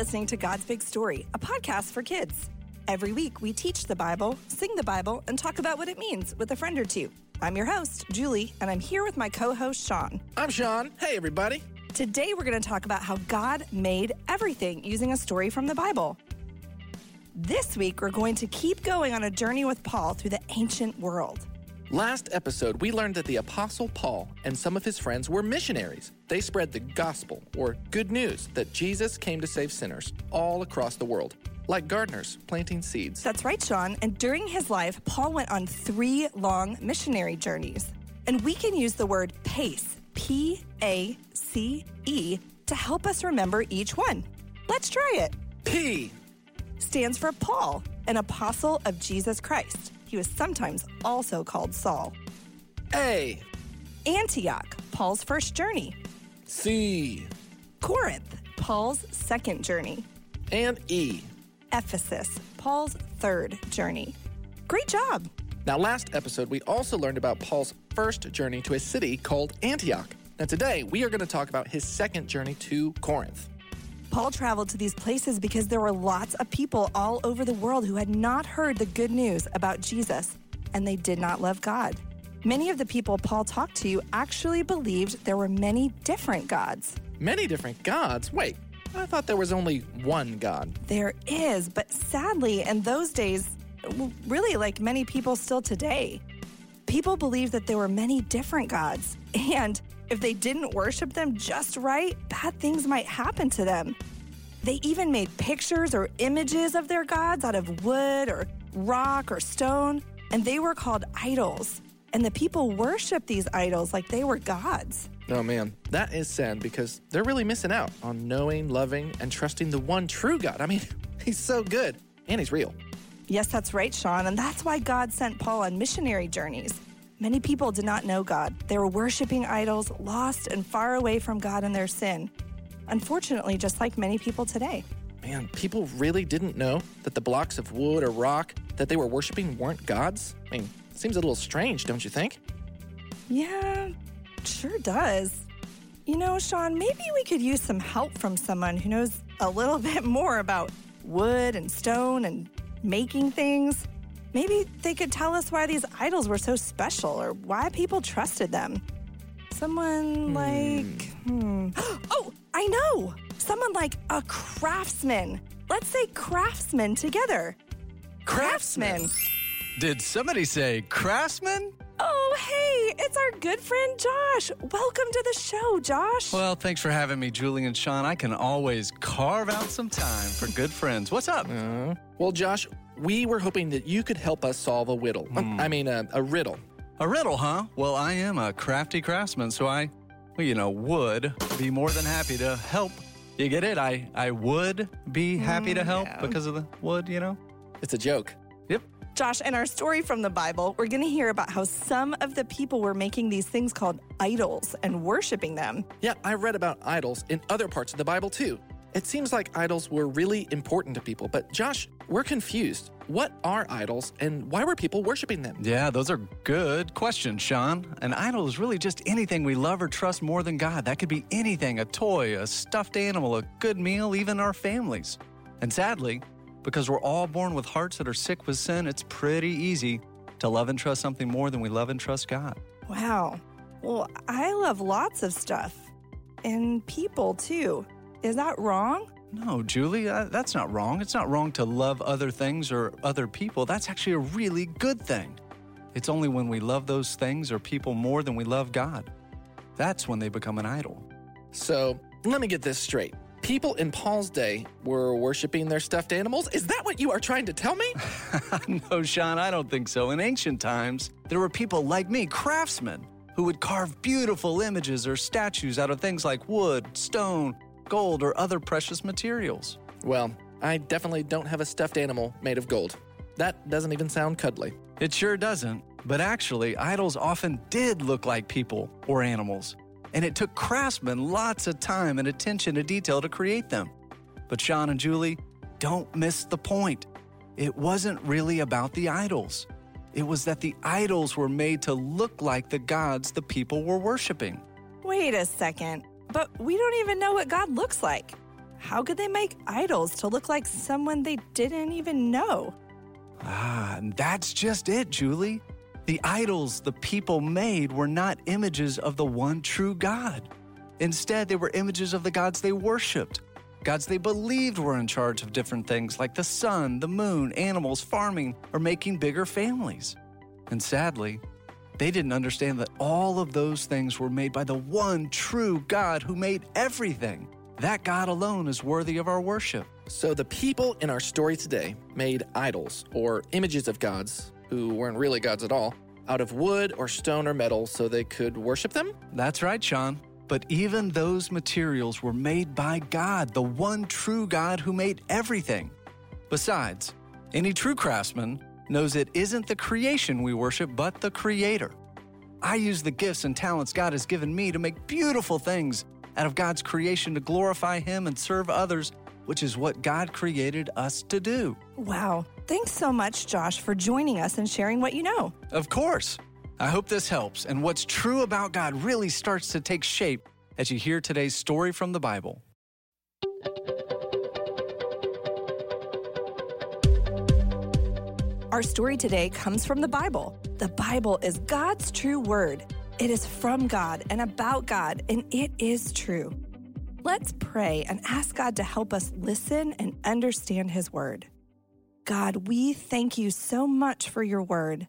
listening to God's Big Story, a podcast for kids. Every week, we teach the Bible, sing the Bible, and talk about what it means with a friend or two. I'm your host, Julie, and I'm here with my co host, Sean. I'm Sean. Hey, everybody. Today, we're going to talk about how God made everything using a story from the Bible. This week, we're going to keep going on a journey with Paul through the ancient world. Last episode, we learned that the Apostle Paul and some of his friends were missionaries. They spread the gospel, or good news, that Jesus came to save sinners all across the world, like gardeners planting seeds. That's right, Sean. And during his life, Paul went on three long missionary journeys. And we can use the word PACE, P A C E, to help us remember each one. Let's try it. P stands for Paul, an apostle of Jesus Christ. He was sometimes also called Saul. A. Antioch, Paul's first journey. C. Corinth, Paul's second journey. And E. Ephesus, Paul's third journey. Great job! Now, last episode, we also learned about Paul's first journey to a city called Antioch. Now, today, we are going to talk about his second journey to Corinth. Paul traveled to these places because there were lots of people all over the world who had not heard the good news about Jesus and they did not love God. Many of the people Paul talked to actually believed there were many different gods. Many different gods? Wait, I thought there was only one God. There is, but sadly, in those days, really like many people still today, people believed that there were many different gods. And if they didn't worship them just right, bad things might happen to them. They even made pictures or images of their gods out of wood or rock or stone, and they were called idols. And the people worshiped these idols like they were gods. Oh man, that is sad because they're really missing out on knowing, loving, and trusting the one true God. I mean, he's so good and he's real. Yes, that's right, Sean. And that's why God sent Paul on missionary journeys. Many people did not know God. They were worshiping idols, lost and far away from God in their sin. Unfortunately, just like many people today. Man, people really didn't know that the blocks of wood or rock that they were worshiping weren't gods? I mean, seems a little strange, don't you think? Yeah, sure does. You know, Sean, maybe we could use some help from someone who knows a little bit more about wood and stone and making things. Maybe they could tell us why these idols were so special or why people trusted them. Someone hmm. like. Hmm. Oh, I know! Someone like a craftsman. Let's say craftsman together. Craftsman. Did somebody say craftsman? Oh, hey, it's our good friend Josh. Welcome to the show, Josh. Well, thanks for having me, Julie and Sean. I can always carve out some time for good friends. What's up? Uh, well, Josh, we were hoping that you could help us solve a riddle. Mm. I mean, a, a riddle. A riddle, huh? Well, I am a crafty craftsman, so I, well, you know, would be more than happy to help. You get it? I, I would be happy mm, to help yeah. because of the wood, you know? It's a joke. Yep. Josh, in our story from the Bible, we're going to hear about how some of the people were making these things called idols and worshiping them. Yeah, I read about idols in other parts of the Bible too. It seems like idols were really important to people, but Josh, we're confused. What are idols and why were people worshiping them? Yeah, those are good questions, Sean. An idol is really just anything we love or trust more than God. That could be anything a toy, a stuffed animal, a good meal, even our families. And sadly, because we're all born with hearts that are sick with sin, it's pretty easy to love and trust something more than we love and trust God. Wow. Well, I love lots of stuff and people too. Is that wrong? No, Julie, uh, that's not wrong. It's not wrong to love other things or other people. That's actually a really good thing. It's only when we love those things or people more than we love God. That's when they become an idol. So let me get this straight. People in Paul's day were worshiping their stuffed animals? Is that what you are trying to tell me? no, Sean, I don't think so. In ancient times, there were people like me, craftsmen, who would carve beautiful images or statues out of things like wood, stone, gold, or other precious materials. Well, I definitely don't have a stuffed animal made of gold. That doesn't even sound cuddly. It sure doesn't. But actually, idols often did look like people or animals and it took craftsmen lots of time and attention to detail to create them. But Sean and Julie, don't miss the point. It wasn't really about the idols. It was that the idols were made to look like the gods the people were worshiping. Wait a second, but we don't even know what God looks like. How could they make idols to look like someone they didn't even know? Ah, and that's just it, Julie. The idols the people made were not images of the one true God. Instead, they were images of the gods they worshiped, gods they believed were in charge of different things like the sun, the moon, animals, farming, or making bigger families. And sadly, they didn't understand that all of those things were made by the one true God who made everything. That God alone is worthy of our worship. So the people in our story today made idols, or images of gods, who weren't really gods at all, out of wood or stone or metal so they could worship them? That's right, Sean. But even those materials were made by God, the one true God who made everything. Besides, any true craftsman knows it isn't the creation we worship, but the Creator. I use the gifts and talents God has given me to make beautiful things out of God's creation to glorify Him and serve others, which is what God created us to do. Wow. Thanks so much, Josh, for joining us and sharing what you know. Of course. I hope this helps and what's true about God really starts to take shape as you hear today's story from the Bible. Our story today comes from the Bible. The Bible is God's true word. It is from God and about God, and it is true. Let's pray and ask God to help us listen and understand His word. God, we thank you so much for your word.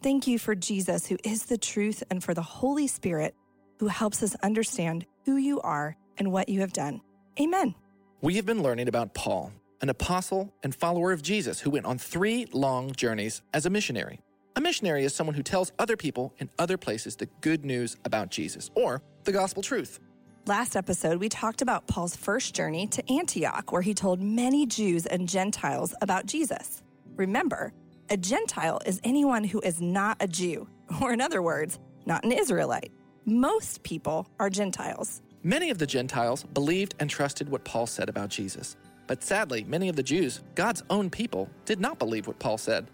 Thank you for Jesus, who is the truth, and for the Holy Spirit, who helps us understand who you are and what you have done. Amen. We have been learning about Paul, an apostle and follower of Jesus who went on three long journeys as a missionary. A missionary is someone who tells other people in other places the good news about Jesus or the gospel truth. Last episode, we talked about Paul's first journey to Antioch, where he told many Jews and Gentiles about Jesus. Remember, a Gentile is anyone who is not a Jew, or in other words, not an Israelite. Most people are Gentiles. Many of the Gentiles believed and trusted what Paul said about Jesus. But sadly, many of the Jews, God's own people, did not believe what Paul said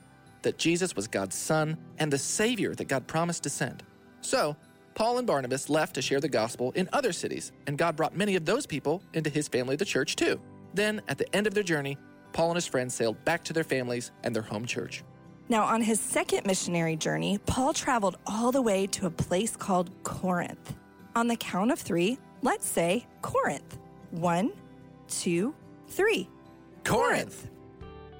that Jesus was God's Son and the Savior that God promised to send. So, Paul and Barnabas left to share the gospel in other cities, and God brought many of those people into his family, the church, too. Then, at the end of their journey, Paul and his friends sailed back to their families and their home church. Now, on his second missionary journey, Paul traveled all the way to a place called Corinth. On the count of three, let's say Corinth. One, two, three. Corinth!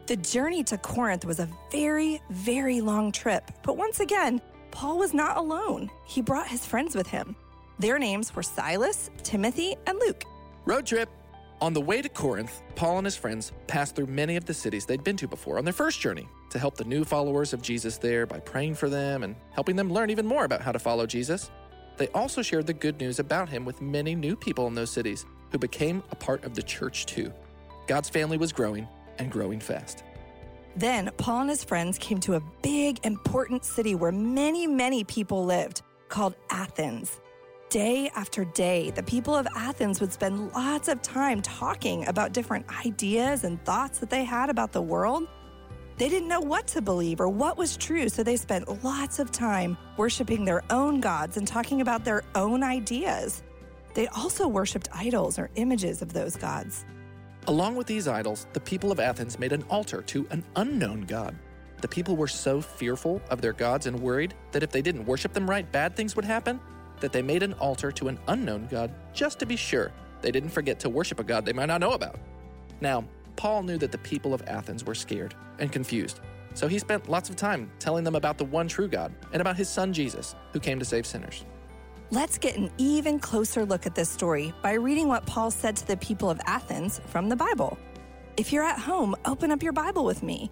The journey to Corinth was a very, very long trip, but once again, Paul was not alone. He brought his friends with him. Their names were Silas, Timothy, and Luke. Road trip! On the way to Corinth, Paul and his friends passed through many of the cities they'd been to before on their first journey to help the new followers of Jesus there by praying for them and helping them learn even more about how to follow Jesus. They also shared the good news about him with many new people in those cities who became a part of the church too. God's family was growing and growing fast. Then Paul and his friends came to a big, important city where many, many people lived called Athens. Day after day, the people of Athens would spend lots of time talking about different ideas and thoughts that they had about the world. They didn't know what to believe or what was true, so they spent lots of time worshiping their own gods and talking about their own ideas. They also worshiped idols or images of those gods. Along with these idols, the people of Athens made an altar to an unknown god. The people were so fearful of their gods and worried that if they didn't worship them right, bad things would happen, that they made an altar to an unknown god just to be sure they didn't forget to worship a god they might not know about. Now, Paul knew that the people of Athens were scared and confused, so he spent lots of time telling them about the one true God and about his son Jesus, who came to save sinners. Let's get an even closer look at this story by reading what Paul said to the people of Athens from the Bible. If you're at home, open up your Bible with me.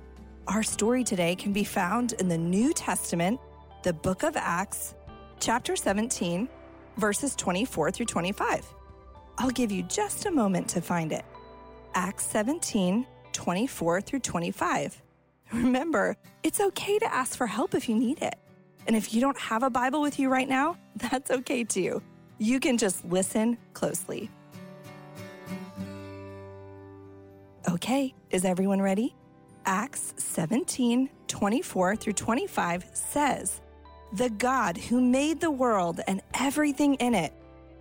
Our story today can be found in the New Testament, the book of Acts, chapter 17, verses 24 through 25. I'll give you just a moment to find it. Acts 17, 24 through 25. Remember, it's okay to ask for help if you need it. And if you don't have a Bible with you right now, that's okay too. You can just listen closely. Okay, is everyone ready? Acts 17 24 through 25 says, The God who made the world and everything in it,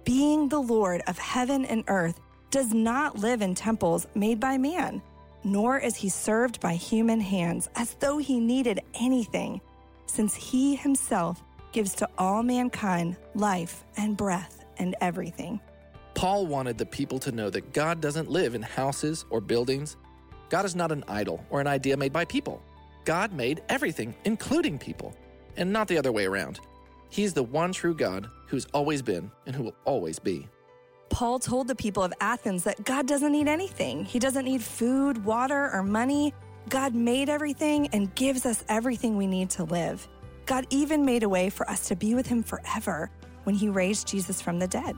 being the Lord of heaven and earth, does not live in temples made by man, nor is he served by human hands as though he needed anything since he himself gives to all mankind life and breath and everything. Paul wanted the people to know that God doesn't live in houses or buildings. God is not an idol or an idea made by people. God made everything, including people, and not the other way around. He's the one true God who's always been and who will always be. Paul told the people of Athens that God doesn't need anything. He doesn't need food, water, or money. God made everything and gives us everything we need to live. God even made a way for us to be with Him forever when He raised Jesus from the dead.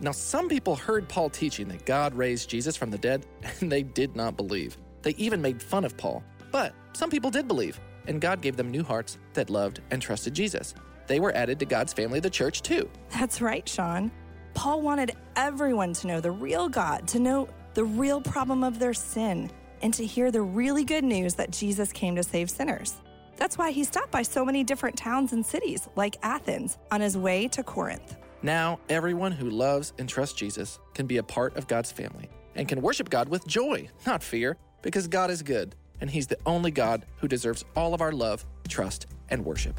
Now, some people heard Paul teaching that God raised Jesus from the dead, and they did not believe. They even made fun of Paul. But some people did believe, and God gave them new hearts that loved and trusted Jesus. They were added to God's family, the church, too. That's right, Sean. Paul wanted everyone to know the real God, to know the real problem of their sin, and to hear the really good news that Jesus came to save sinners. That's why he stopped by so many different towns and cities, like Athens, on his way to Corinth. Now, everyone who loves and trusts Jesus can be a part of God's family and can worship God with joy, not fear, because God is good, and He's the only God who deserves all of our love, trust, and worship.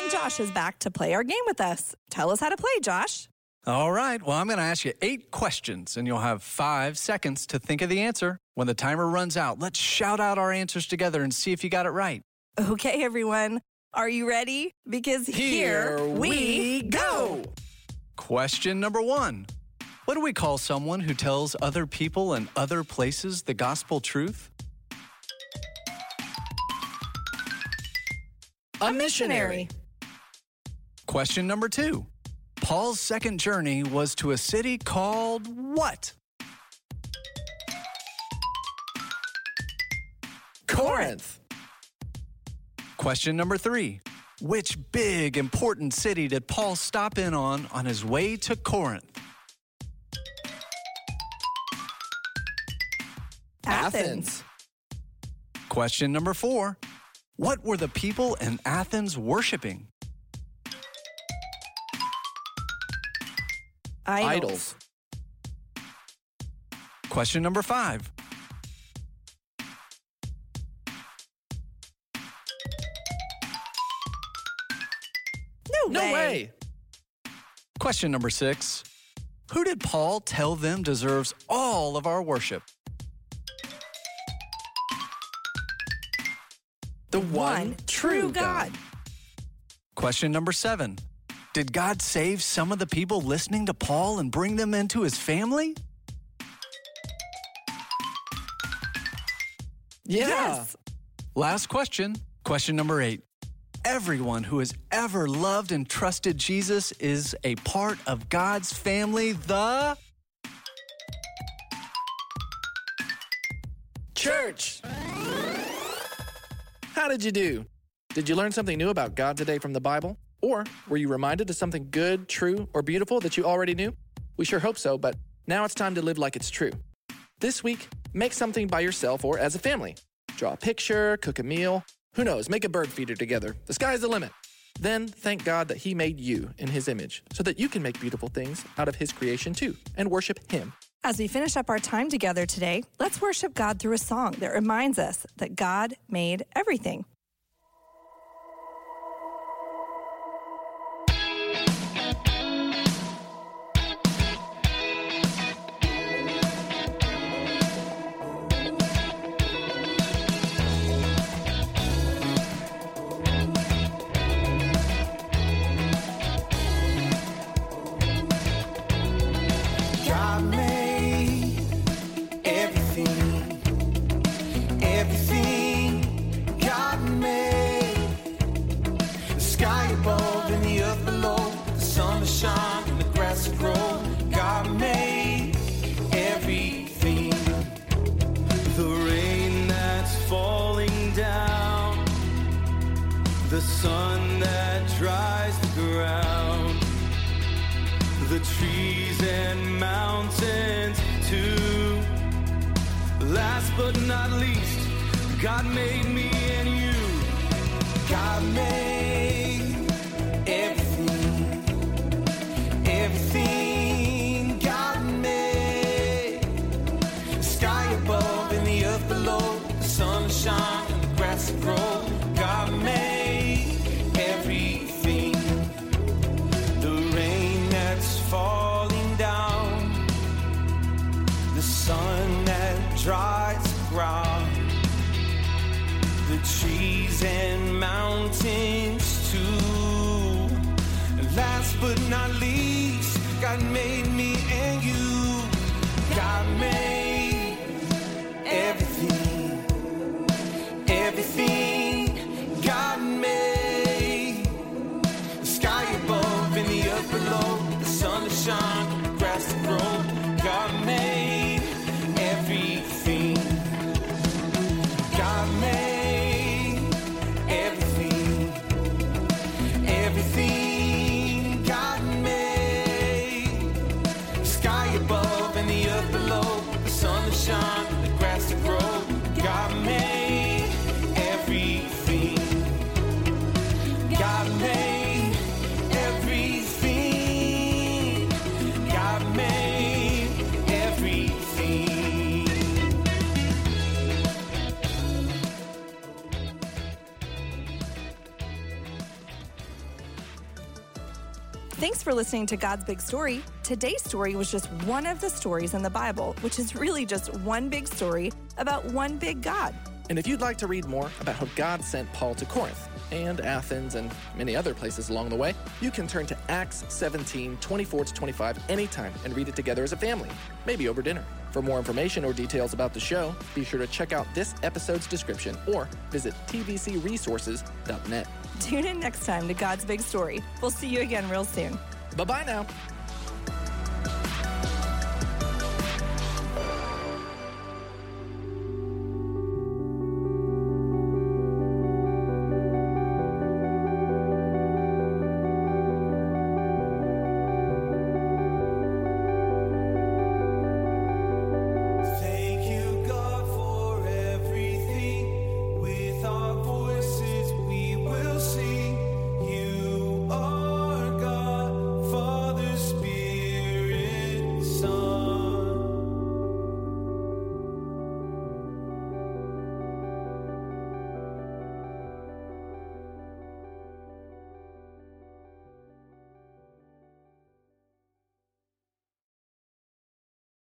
Friend Josh is back to play our game with us. Tell us how to play, Josh. All right. Well, I'm going to ask you eight questions, and you'll have five seconds to think of the answer. When the timer runs out, let's shout out our answers together and see if you got it right. Okay, everyone. Are you ready? Because here, Here we we go. Question number one What do we call someone who tells other people and other places the gospel truth? a missionary. Question number two Paul's second journey was to a city called what? Corinth. Question number three Which big, important city did Paul stop in on on his way to Corinth? Athens. Question number four What were the people in Athens worshiping? Idols. Question number five. No, way. No way. Question number six. Who did Paul tell them deserves all of our worship? The One true God. Question number seven. Did God save some of the people listening to Paul and bring them into his family? Yeah. Yes. Last question. Question number eight. Everyone who has ever loved and trusted Jesus is a part of God's family, the. Church. How did you do? Did you learn something new about God today from the Bible? Or were you reminded of something good, true, or beautiful that you already knew? We sure hope so, but now it's time to live like it's true. This week, make something by yourself or as a family. Draw a picture, cook a meal, who knows, make a bird feeder together. The sky's the limit. Then thank God that He made you in His image so that you can make beautiful things out of His creation too and worship Him. As we finish up our time together today, let's worship God through a song that reminds us that God made everything. The sun that dries the ground the trees and mountains too. Last but not least, God made me and you. God made for listening to God's Big Story. Today's story was just one of the stories in the Bible, which is really just one big story about one big God. And if you'd like to read more about how God sent Paul to Corinth and Athens and many other places along the way, you can turn to Acts 17 24 to 25 anytime and read it together as a family, maybe over dinner. For more information or details about the show, be sure to check out this episode's description or visit tvcresources.net. Tune in next time to God's Big Story. We'll see you again real soon. Bye bye now.